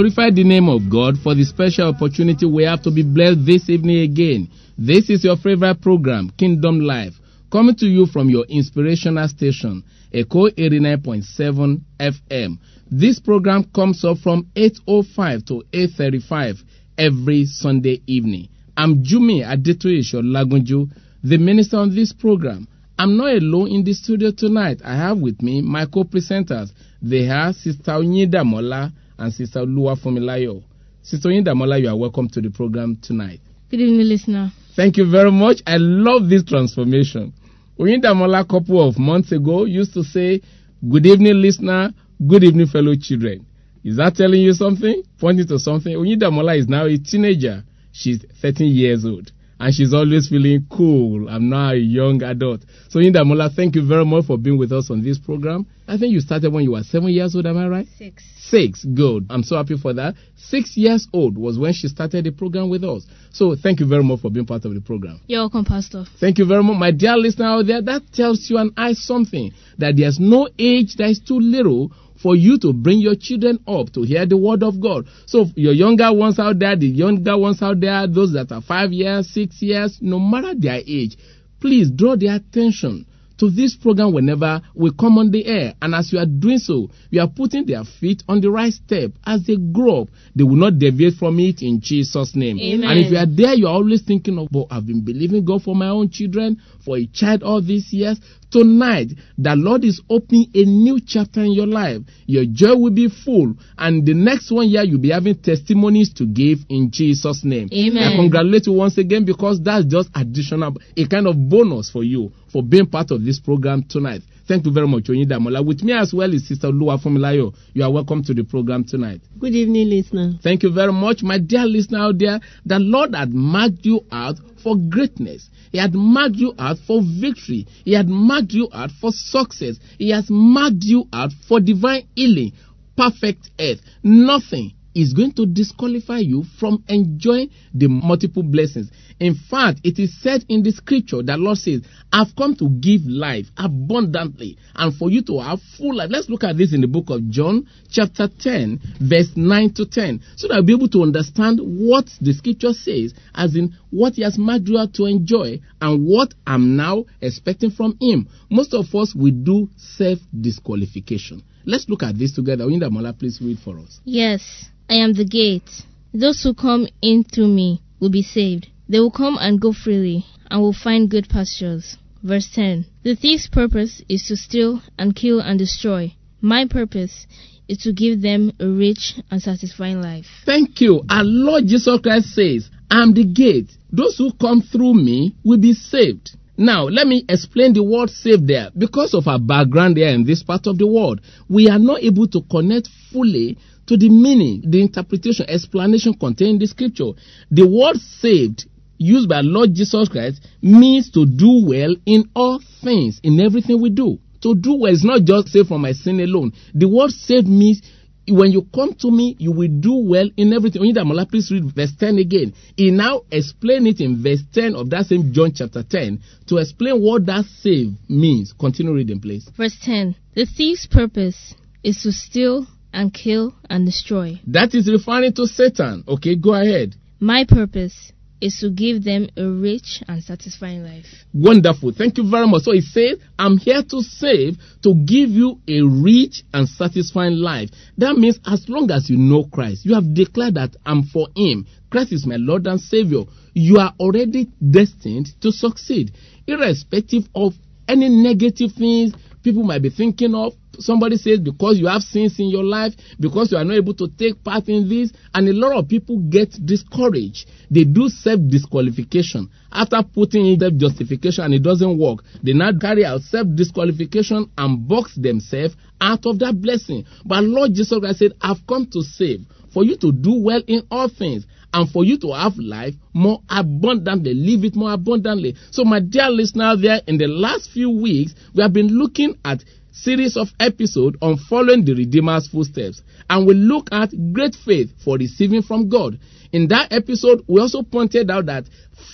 glorify the name of God for the special opportunity we have to be blessed this evening again. This is your favorite program, Kingdom Life, coming to you from your inspirational station, Echo 89.7 FM. This program comes up from 8.05 to 8.35 every Sunday evening. I'm Jumi Adetoye Lagunju, the minister on this program. I'm not alone in the studio tonight. I have with me my co-presenters. They are Sister Onyida Mola and Sister Lua Fumilayo. Sister Onyida Mola, you are welcome to the program tonight. Good evening, listener. Thank you very much. I love this transformation. Onyida Mola, a couple of months ago, used to say, Good evening, listener. Good evening, fellow children. Is that telling you something? Pointing to something? Onyida Mola is now a teenager. She's 13 years old and she's always feeling cool. I'm now a young adult. So, Inda Mola, thank you very much for being with us on this program. I think you started when you were seven years old, am I right? Six. Six, good. I'm so happy for that. Six years old was when she started the program with us. So, thank you very much for being part of the program. You're welcome, Pastor. Thank you very much. My dear listener out there, that tells you and I something that there's no age that is too little for you to bring your children up to hear the word of God. So your younger ones out there, the younger ones out there, those that are five years, six years, no matter their age, please draw their attention to this program whenever we come on the air. And as you are doing so, you are putting their feet on the right step. As they grow up, they will not deviate from it in Jesus' name. Amen. And if you are there, you are always thinking of, but I've been believing God for my own children, for a child all these years. Tonight, the Lord is opening a new chapter in your life. Your joy will be full, and the next one year you'll be having testimonies to give in Jesus' name. Amen. I congratulate you once again because that's just additional, a kind of bonus for you for being part of this program tonight. Thank you very much, Onyida Mola. With me as well is Sister Lua Fumilayo. You are welcome to the program tonight. Good evening, listener. Thank you very much, my dear listener out there. The Lord had marked you out for greatness. He had marked you out for victory. He had marked you out for success. He has marked you out for divine healing, perfect health. Nothing is going to disqualify you from enjoying the multiple blessings. In fact, it is said in the scripture that Lord says, I've come to give life abundantly and for you to have full life. Let's look at this in the book of John, chapter 10, verse 9 to 10, so that I'll be able to understand what the scripture says, as in what He has you to enjoy and what I'm now expecting from Him. Most of us, we do self disqualification. Let's look at this together. Winda Mola, please read for us. Yes, I am the gate. Those who come in through me will be saved. They will come and go freely and will find good pastures. Verse 10 The thief's purpose is to steal and kill and destroy. My purpose is to give them a rich and satisfying life. Thank you. Our Lord Jesus Christ says, I'm the gate. Those who come through me will be saved. Now, let me explain the word saved there. Because of our background there in this part of the world, we are not able to connect fully to the meaning, the interpretation, explanation contained in the scripture. The word saved used by Lord Jesus Christ means to do well in all things, in everything we do. To do well is not just saved from my sin alone. The word saved means when you come to me, you will do well in everything. Oyindamola, please read verse 10 again. He now explain it in verse 10 of that same John chapter 10 to explain what that save means. Continue reading, please. Verse 10 The thief's purpose is to steal and kill and destroy. That is referring to Satan. Okay, go ahead. My purpose is to give them a rich and satisfying life. Wonderful. Thank you very much. So he says, I'm here to save, to give you a rich and satisfying life. That means as long as you know Christ, you have declared that I'm for him. Christ is my Lord and Savior. You are already destined to succeed, irrespective of any negative things people might be thinking of. Somebody says because you have sins in your life, because you are not able to take part in this, and a lot of people get discouraged. They do self disqualification. After putting in self justification and it doesn't work, they now carry out self disqualification and box themselves out of that blessing. But Lord Jesus Christ said, I've come to save for you to do well in all things and for you to have life more abundantly, live it more abundantly. So, my dear listener there, in the last few weeks, we have been looking at series of episodes on following the Redeemer's footsteps, and we look at great faith for receiving from God. In that episode, we also pointed out that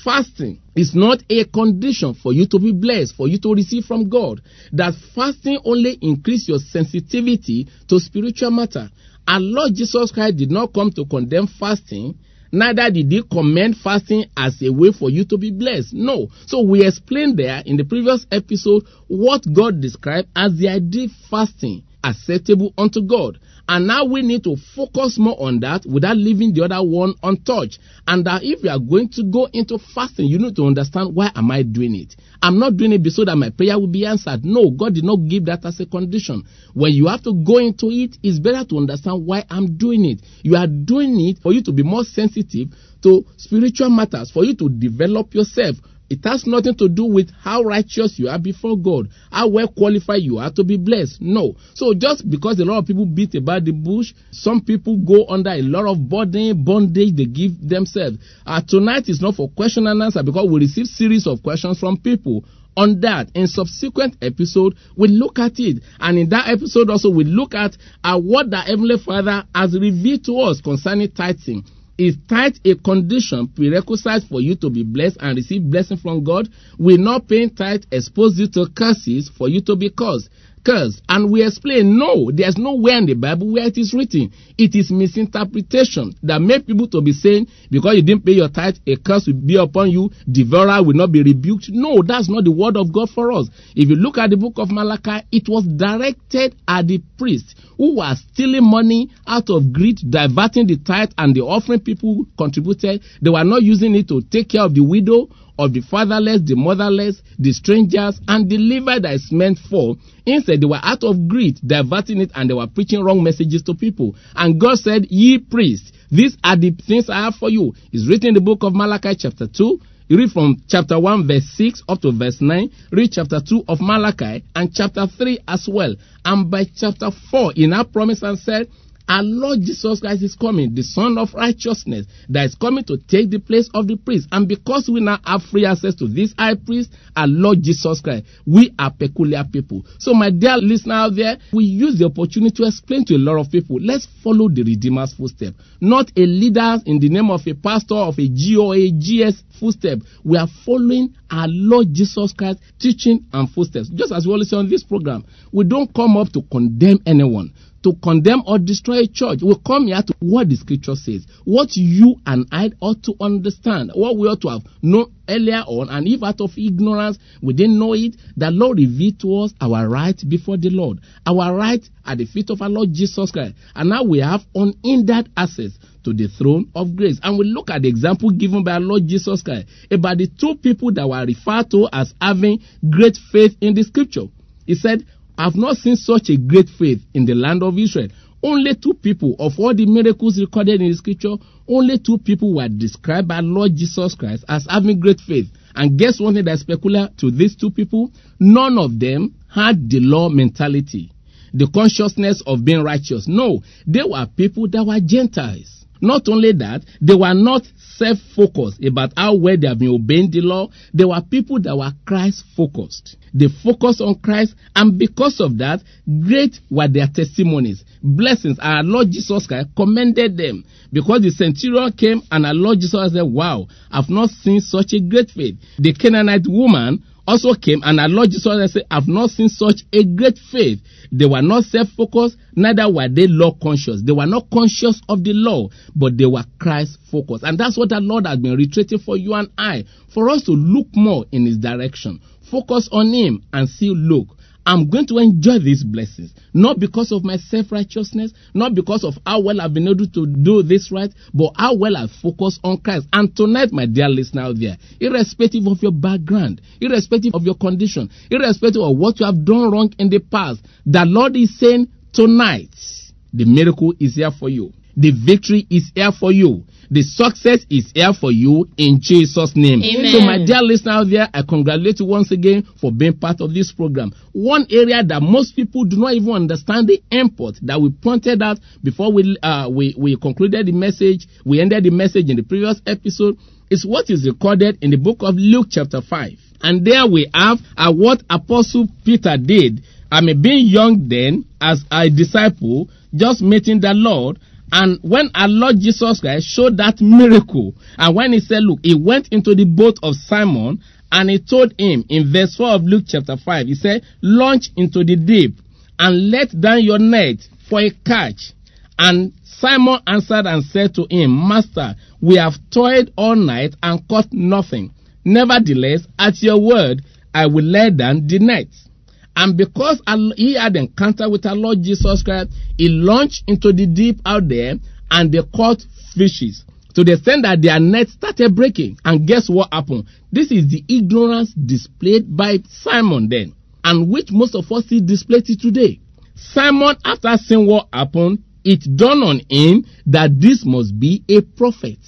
fasting is not a condition for you to be blessed, for you to receive from God. That fasting only increase your sensitivity to spiritual matter. Our Lord Jesus Christ did not come to condemn fasting, neither did he commend fasting as a way for you to be blessed. No. So we explained there in the previous episode what God described as the ideal fasting acceptable unto God. And now we need to focus more on that without leaving the other one untouched. And that if you are going to go into fasting, you need to understand why am I doing it? I'm not doing it so that my prayer will be answered. No, God did not give that as a condition. When you have to go into it, it's better to understand why I'm doing it. You are doing it for you to be more sensitive to spiritual matters, for you to develop yourself, it has nothing to do with how righteous you are before God, how well qualified you are to be blessed. No. So just because a lot of people beat about the bush, some people go under a lot of burden, bondage they give themselves. Uh, tonight is not for question and answer because we receive series of questions from people on that in subsequent episode we look at it and in that episode also we look at uh, what the heavenly father has revealed to us concerning tithing is tithe a condition prerequisite for you to be blessed and receive blessing from God? Will not paying tithe expose you to curses for you to be cursed? Cursed. And we explain, no, there's nowhere in the Bible where it is written. It is misinterpretation that made people to be saying, because you didn't pay your tithe, a curse will be upon you, devourer will not be rebuked. No, that's not the word of God for us. If you look at the book of Malachi, it was directed at the priests who were stealing money out of greed, diverting the tithe and the offering people contributed. They were not using it to take care of the widow of the fatherless, the motherless, the strangers, and the liver that is meant for. Instead, they were out of greed, diverting it, and they were preaching wrong messages to people. And God said, Ye priests, these are the things I have for you. It's written in the book of Malachi, chapter 2. You read from chapter 1, verse 6 up to verse 9. Read chapter 2 of Malachi and chapter 3 as well. And by chapter 4, in our promise and said, our Lord Jesus Christ is coming, the Son of Righteousness, that is coming to take the place of the priest. And because we now have free access to this high priest, our Lord Jesus Christ, we are peculiar people. So, my dear listener out there, we use the opportunity to explain to a lot of people, let's follow the Redeemer's footstep, not a leader in the name of a pastor of a GOA, GS footstep. We are following our Lord Jesus Christ teaching and footsteps. Just as we always say on this program, we don't come up to condemn anyone to condemn or destroy a church. We come here to what the scripture says, what you and I ought to understand, what we ought to have known earlier on, and if out of ignorance we didn't know it, the Lord revealed to us our right before the Lord, our right at the feet of our Lord Jesus Christ, and now we have unhindered access to the throne of grace. And we look at the example given by our Lord Jesus Christ about the two people that were referred to as having great faith in the scripture. He said, I've not seen such a great faith in the land of Israel. Only two people of all the miracles recorded in the scripture, only two people were described by Lord Jesus Christ as having great faith. And guess one thing that's peculiar to these two people? None of them had the law mentality, the consciousness of being righteous. No, they were people that were Gentiles. Not only that, they were not self focused about how well they have been obeying the law. They were people that were Christ focused. They focused on Christ, and because of that, great were their testimonies. Blessings. Our Lord Jesus Christ commended them because the centurion came and our Lord Jesus said, Wow, I've not seen such a great faith. The Canaanite woman also came and our Lord Jesus said, I've not seen such a great faith. They were not self focused, neither were they law conscious. They were not conscious of the law, but they were Christ focused. And that's what the Lord has been reiterating for you and I, for us to look more in His direction. Focus on Him and see, look, I'm going to enjoy these blessings. Not because of my self righteousness, not because of how well I've been able to do this right, but how well I focus on Christ. And tonight, my dear listener out there, irrespective of your background, irrespective of your condition, irrespective of what you have done wrong in the past, the Lord is saying tonight, the miracle is here for you. The victory is here for you. The success is here for you in Jesus' name. Amen. So, my dear listener out there, I congratulate you once again for being part of this program. One area that most people do not even understand the import that we pointed out before we uh, we we concluded the message, we ended the message in the previous episode, is what is recorded in the book of Luke chapter five. And there we have uh, what Apostle Peter did. I mean, being young then, as a disciple, just meeting the Lord, and when our Lord Jesus Christ showed that miracle, and when he said, Look, he went into the boat of Simon and he told him in verse 4 of Luke chapter 5, he said, Launch into the deep and let down your net for a catch. And Simon answered and said to him, Master, we have toiled all night and caught nothing. Nevertheless, at your word, I will lay down the net. And because he had encounter with our Lord Jesus Christ, he launched into the deep out there and they caught fishes to the extent that their net started breaking. And guess what happened? This is the ignorance displayed by Simon then, and which most of us see displayed today. Simon, after seeing what happened, it dawned on him that this must be a prophet.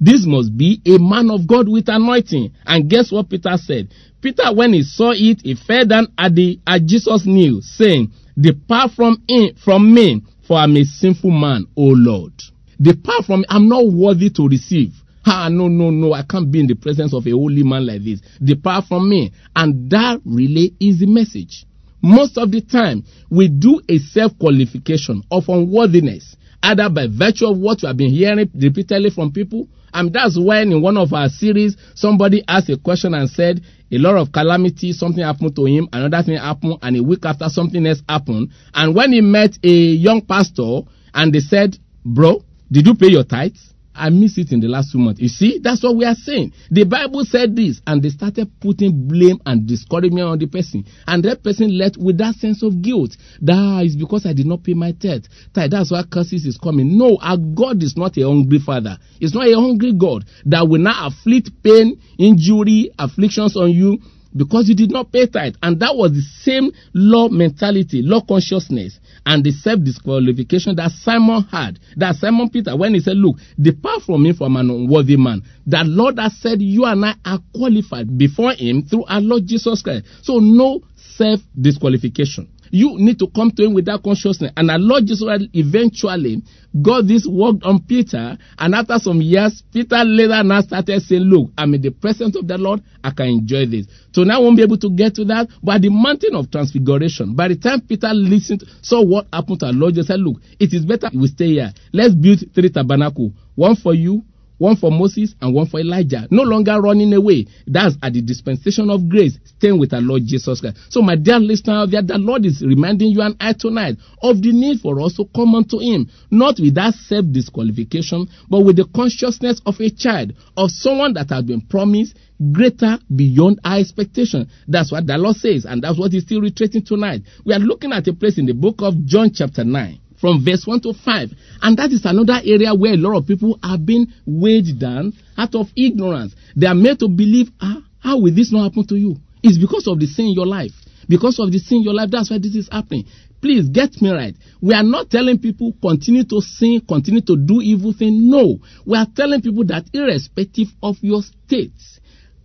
This must be a man of God with anointing. And guess what Peter said? Peter, when he saw it, he fell down at the at Jesus' knee, saying, Depart from him, from me, for I'm a sinful man, O Lord. Depart from me. I'm not worthy to receive. Ah, no, no, no. I can't be in the presence of a holy man like this. Depart from me. And that really is the message. Most of the time, we do a self qualification of unworthiness, either by virtue of what we have been hearing repeatedly from people. And that's when in one of our series, somebody asked a question and said, a lot of calamity, something happened to him, another thing happened, and a week after something else happened. And when he met a young pastor, and they said, bro, did you pay your tithes? I missed it in the last two months. You see, that's what we are saying. The Bible said this, and they started putting blame and discouragement on the person. And that person left with that sense of guilt. That is because I did not pay my tithe. That's why curses is coming. No, our God is not a hungry father. It's not a hungry God that will now afflict pain, injury, afflictions on you because you did not pay tithe. And that was the same law mentality, law consciousness, and the self disqualification that Simon had. That Simon Peter, when he said, Look, depart from me from an unworthy man. That Lord has said, You and I are qualified before him through our Lord Jesus Christ. So no self disqualification. You need to come to him with that consciousness. And our Lord Jesus eventually got this worked on Peter. And after some years, Peter later now started saying, Look, I'm in the presence of the Lord. I can enjoy this. So now I won't be able to get to that. But at the mountain of transfiguration, by the time Peter listened, saw what happened to our Lord Jesus said, Look, it is better we stay here. Let's build three tabernacles. One for you, one for Moses and one for Elijah. No longer running away. That's at the dispensation of grace, staying with our Lord Jesus Christ. So, my dear listener, that the Lord is reminding you and I tonight of the need for us to come unto Him, not with that self disqualification, but with the consciousness of a child, of someone that has been promised greater beyond our expectation. That's what the Lord says, and that's what He's still reiterating tonight. We are looking at a place in the book of John, chapter 9 from verse 1 to 5. And that is another area where a lot of people are being weighed down out of ignorance. They are made to believe, ah, how will this not happen to you? It's because of the sin in your life. Because of the sin in your life, that's why this is happening. Please get me right. We are not telling people continue to sin, continue to do evil things. No. We are telling people that irrespective of your state,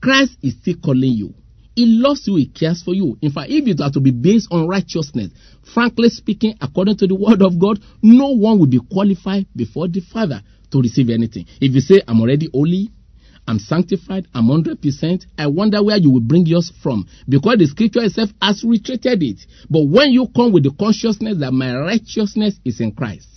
Christ is still calling you. He loves you, He cares for you. In fact, if it are to be based on righteousness, frankly speaking, according to the word of God, no one will be qualified before the Father to receive anything. If you say, I'm already holy, I'm sanctified, I'm 100%, I wonder where you will bring yours from. Because the scripture itself has retreated it. But when you come with the consciousness that my righteousness is in Christ,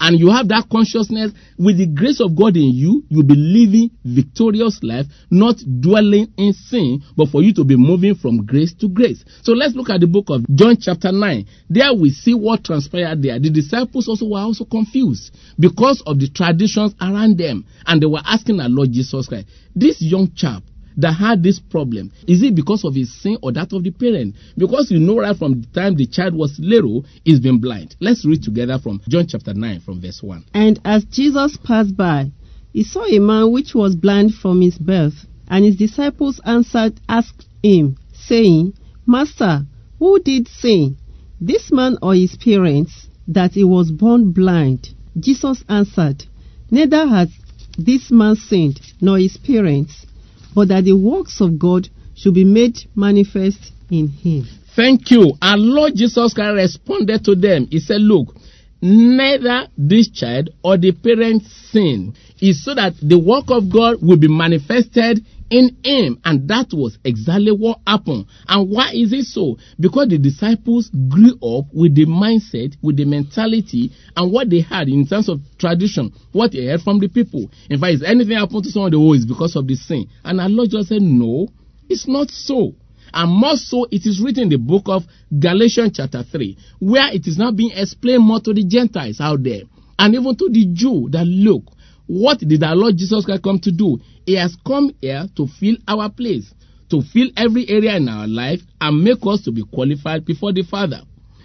and you have that consciousness with the grace of God in you, you'll be living victorious life, not dwelling in sin, but for you to be moving from grace to grace. So let's look at the book of John chapter 9. There we see what transpired there. The disciples also were also confused because of the traditions around them. And they were asking our Lord Jesus Christ, this young chap, that had this problem? Is it because of his sin or that of the parent? Because you know right from the time the child was little, he's been blind. Let's read together from John chapter 9 from verse 1. And as Jesus passed by, he saw a man which was blind from his birth. And his disciples answered, asked him, saying, Master, who did sin, this man or his parents, that he was born blind? Jesus answered, Neither has this man sinned, nor his parents, but that the works of God should be made manifest in him. Thank you. Our Lord Jesus Christ responded to them. He said, Look, neither this child or the parents sin is so that the work of God will be manifested in him. And that was exactly what happened. And why is it so? Because the disciples grew up with the mindset, with the mentality, and what they had in terms of tradition, what they heard from the people. In fact, if anything happened to someone, they oh, it's because of the sin. And our Lord just said, no, it's not so. And more so, it is written in the book of Galatians chapter 3, where it is now being explained more to the Gentiles out there and even to the Jew that look, what did our Lord Jesus Christ come to do? He has come here to fill our place, to fill every area in our life and make us to be qualified before the Father.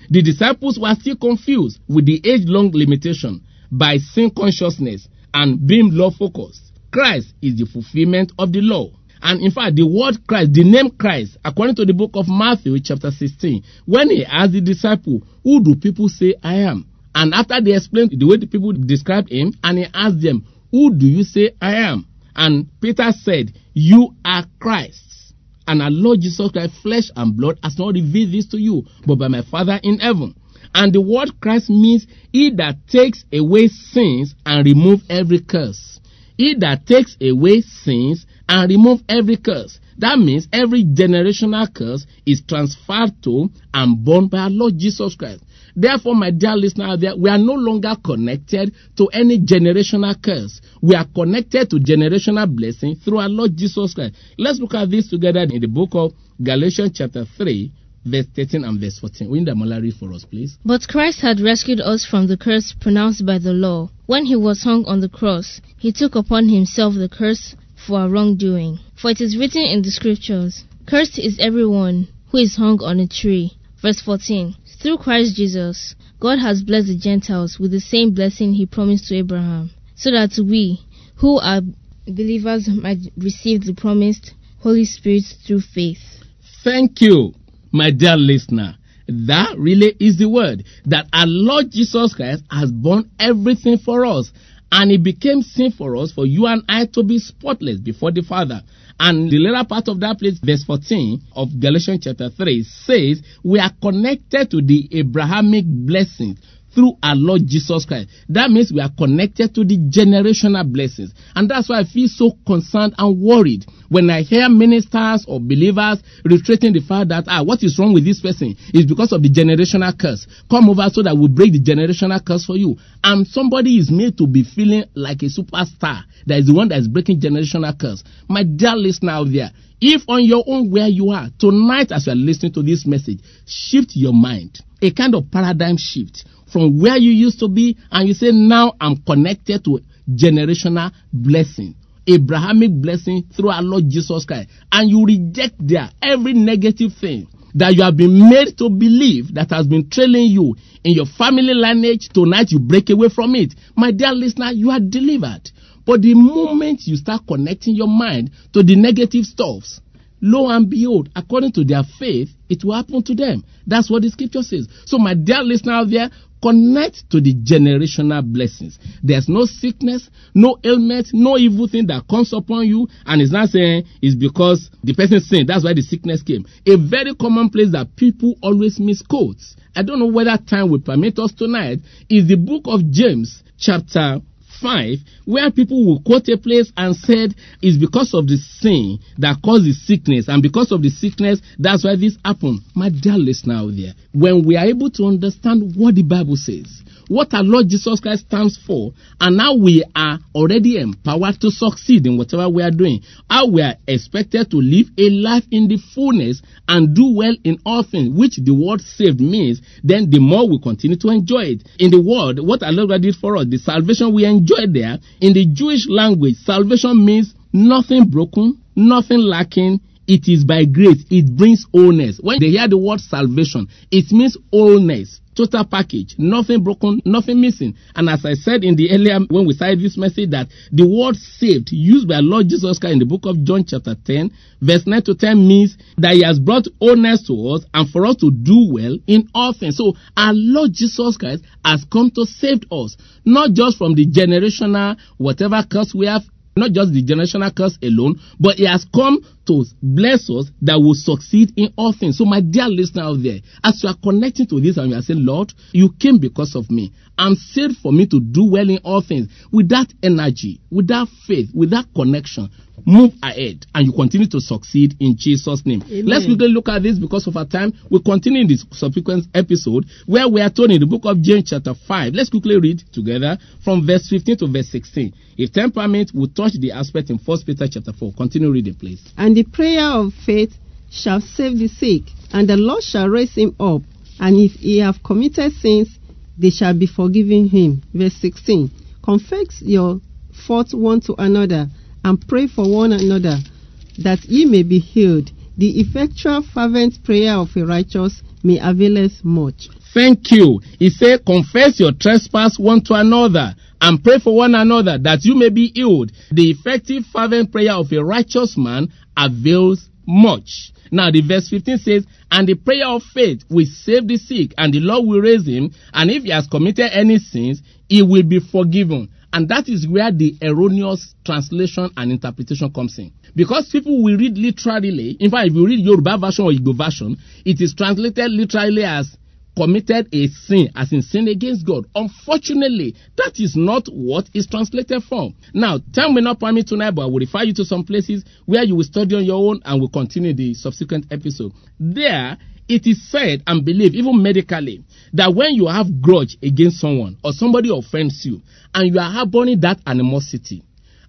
The disciples were still confused with the age long limitation by sin consciousness and being law focused. Christ is the fulfillment of the law. And in fact, the word Christ, the name Christ, according to the book of Matthew, chapter 16, when he asked the disciple, Who do people say I am? And after they explained the way the people described him, and he asked them, Who do you say I am? And Peter said, You are Christ. And our Lord Jesus Christ, flesh and blood, has not revealed this to you, but by my Father in heaven. And the word Christ means he that takes away sins and remove every curse. He that takes away sins and remove every curse. That means every generational curse is transferred to and borne by our Lord Jesus Christ. Therefore, my dear listener, there, we are no longer connected to any generational curse. We are connected to generational blessing through our Lord Jesus Christ. Let's look at this together in the book of Galatians chapter 3, verse 13 and verse 14. Will Damola read for us, please? But Christ had rescued us from the curse pronounced by the law. When he was hung on the cross, he took upon himself the curse for our wrongdoing. For it is written in the scriptures, Cursed is everyone who is hung on a tree. Verse 14. Through Christ Jesus, God has blessed the Gentiles with the same blessing he promised to Abraham, so that we, who are believers, might receive the promised Holy Spirit through faith. Thank you, my dear listener. That really is the word that our Lord Jesus Christ has borne everything for us. And it became sin for us, for you and I to be spotless before the Father. And the later part of that place, verse 14 of Galatians chapter 3, says, We are connected to the Abrahamic blessings through our Lord Jesus Christ. That means we are connected to the generational blessings. And that's why I feel so concerned and worried when I hear ministers or believers retreating the fact that, ah, what is wrong with this person is because of the generational curse. Come over so that we break the generational curse for you. And somebody is made to be feeling like a superstar. That is the one that is breaking generational curse. My dear listener out there, if on your own where you are, tonight as you are listening to this message, shift your mind. A kind of paradigm shift from where you used to be and you say, now I'm connected to generational blessing. Abrahamic blessing through our Lord Jesus Christ. And you reject there every negative thing that you have been made to believe that has been trailing you in your family lineage. Tonight you break away from it. My dear listener, you are delivered. But the moment you start connecting your mind to the negative stuffs, lo and behold, according to their faith, it will happen to them. That's what the scripture says. So, my dear listener out there, connect to the generational blessings. There's no sickness, no ailment, no evil thing that comes upon you, and it's not saying it's because the person sinned. That's why the sickness came. A very common place that people always misquote. I don't know whether time will permit us tonight. Is the book of James, chapter 5, where people will quote a place and said it's because of the sin that caused the sickness, and because of the sickness, that's why this happened. My dear listener out there, when we are able to understand what the Bible says, what our Lord Jesus Christ stands for, and now we are already empowered to succeed in whatever we are doing. How we are expected to live a life in the fullness and do well in all things, which the word saved means, then the more we continue to enjoy it. In the word, what our Lord did for us, the salvation we enjoy there, in the Jewish language, salvation means nothing broken, nothing lacking, it is by grace. It brings wholeness. When they hear the word salvation, it means wholeness. Total package. Nothing broken, nothing missing. And as I said in the earlier, when we started this message, that the word saved, used by Lord Jesus Christ in the book of John chapter 10, verse 9 to 10 means that he has brought wholeness to us and for us to do well in all things. So our Lord Jesus Christ has come to save us, not just from the generational, whatever curse we have, not just the generational curse alone, but he has come to bless us that will succeed in all things. So, my dear listener out there, as you are connecting to this and you are saying, Lord, you came because of me. I'm saved for me to do well in all things. With that energy, with that faith, with that connection, move ahead and you continue to succeed in Jesus' name. Amen. Let's quickly look at this because of our time. We'll continue in this subsequent episode where we are told in the book of James chapter 5. Let's quickly read together from verse 15 to verse 16. If temperament will touch the aspect in 1 Peter chapter 4. Continue reading, please. And the prayer of faith shall save the sick, and the Lord shall raise him up. And if he have committed sins, they shall be forgiven him. Verse 16. Confess your faults one to another and pray for one another that ye may be healed. The effectual fervent prayer of a righteous may avail us much. Thank you. He said, confess your trespass one to another and pray for one another that you may be healed. The effective fervent prayer of a righteous man avails much. Now the verse 15 says, and the prayer of faith will save the sick and the Lord will raise him. And if he has committed any sins, he will be forgiven. And that is where the erroneous translation and interpretation comes in. Because people will read literally, in fact, if you read Yoruba version or Igbo version, it is translated literally as committed a sin, as in sin against God. Unfortunately, that is not what is translated from. Now, time will not permit tonight, but I will refer you to some places where you will study on your own and will continue the subsequent episode. There, it is said and believed, even medically, that when you have grudge against someone or somebody offends you and you are harboring that animosity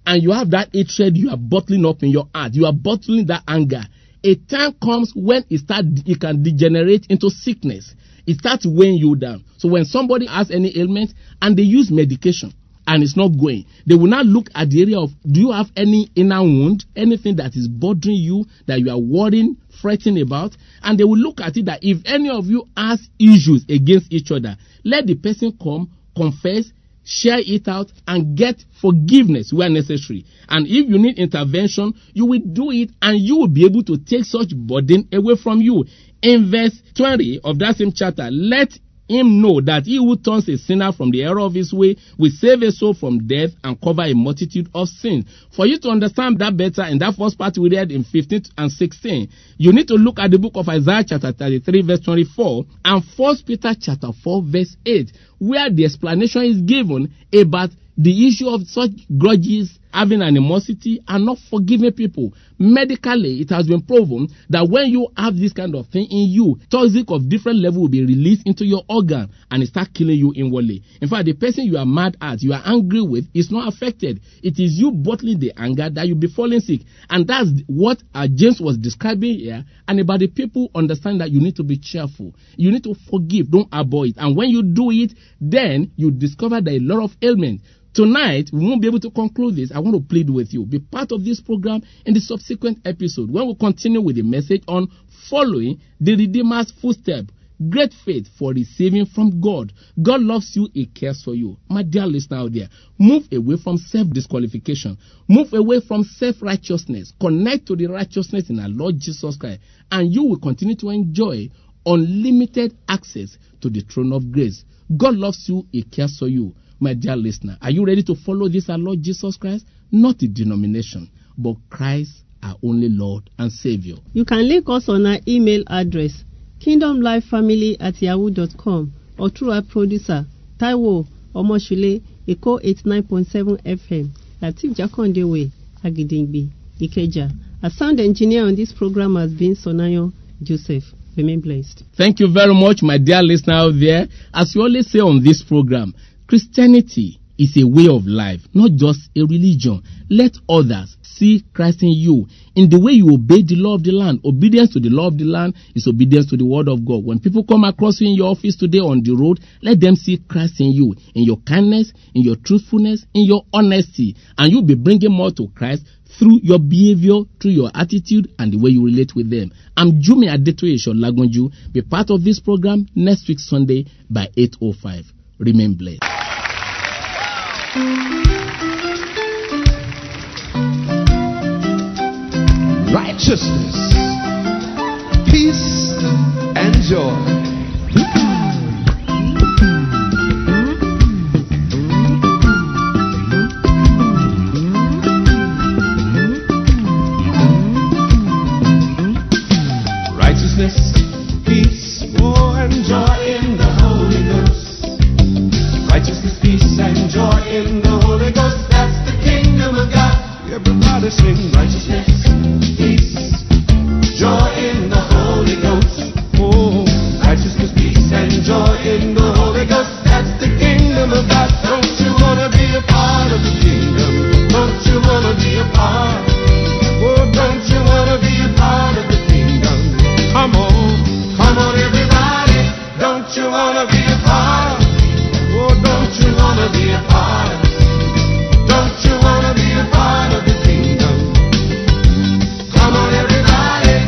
and you have that hatred you are bottling up in your heart, you are bottling that anger, a time comes when it start it can degenerate into sickness it starts weighing you down. So when somebody has any ailment and they use medication and it's not going, they will now look at the area of do you have any inner wound, anything that is bothering you that you are worrying, fretting about, and they will look at it that if any of you has issues against each other, let the person come, confess, share it out and get forgiveness where necessary. And if you need intervention, you will do it and you will be able to take such burden away from you. In verse 20 of that same chapter, let him know that he who turns a sinner from the error of his way will save a soul from death and cover a multitude of sins. For you to understand that better, in that first part we read in 15 and 16, you need to look at the book of Isaiah chapter 33 verse 24 and 1 Peter chapter 4 verse 8, where the explanation is given about the issue of such grudges, having animosity, and not forgiving people. Medically, it has been proven that when you have this kind of thing in you, toxic of different level will be released into your organ and it start killing you inwardly. In fact, the person you are mad at, you are angry with, is not affected. It is you bottling the anger that you'll be falling sick. And that's what uh, James was describing here. And about the people understand that you need to be cheerful. You need to forgive, don't avoid. And when you do it, then you discover that a lot of ailments Tonight, we won't be able to conclude this. I want to plead with you. Be part of this program in the subsequent episode when we continue with the message on following the Redeemer's footstep. Great faith for receiving from God. God loves you, He cares for you. My dear listener out there, move away from self disqualification. Move away from self righteousness. Connect to the righteousness in our Lord Jesus Christ, and you will continue to enjoy unlimited access to the throne of grace. God loves you, He cares for you my dear listener, are you ready to follow this our Lord Jesus Christ? Not a denomination, but Christ our only Lord and Savior. You can link us on our email address kingdomlifefamily at yahoo.com or through our producer Taiwo Omoshule Eko 89.7 FM Latif Jakondewe Agidingbi Ikeja. Our sound engineer on this program has been Sonayo Joseph. Remain blessed. Thank you very much, my dear listener out there. As we always say on this program, Christianity is a way of life, not just a religion. Let others see Christ in you. In the way you obey the law of the land, obedience to the law of the land is obedience to the word of God. When people come across you in your office today on the road, let them see Christ in you, in your kindness, in your truthfulness, in your honesty, and you'll be bringing more to Christ through your behavior, through your attitude, and the way you relate with them. I'm Jumi Adetoye Lagunju. Be part of this program next week Sunday by 8.05. Remain blessed. righteousness, peace, and joy.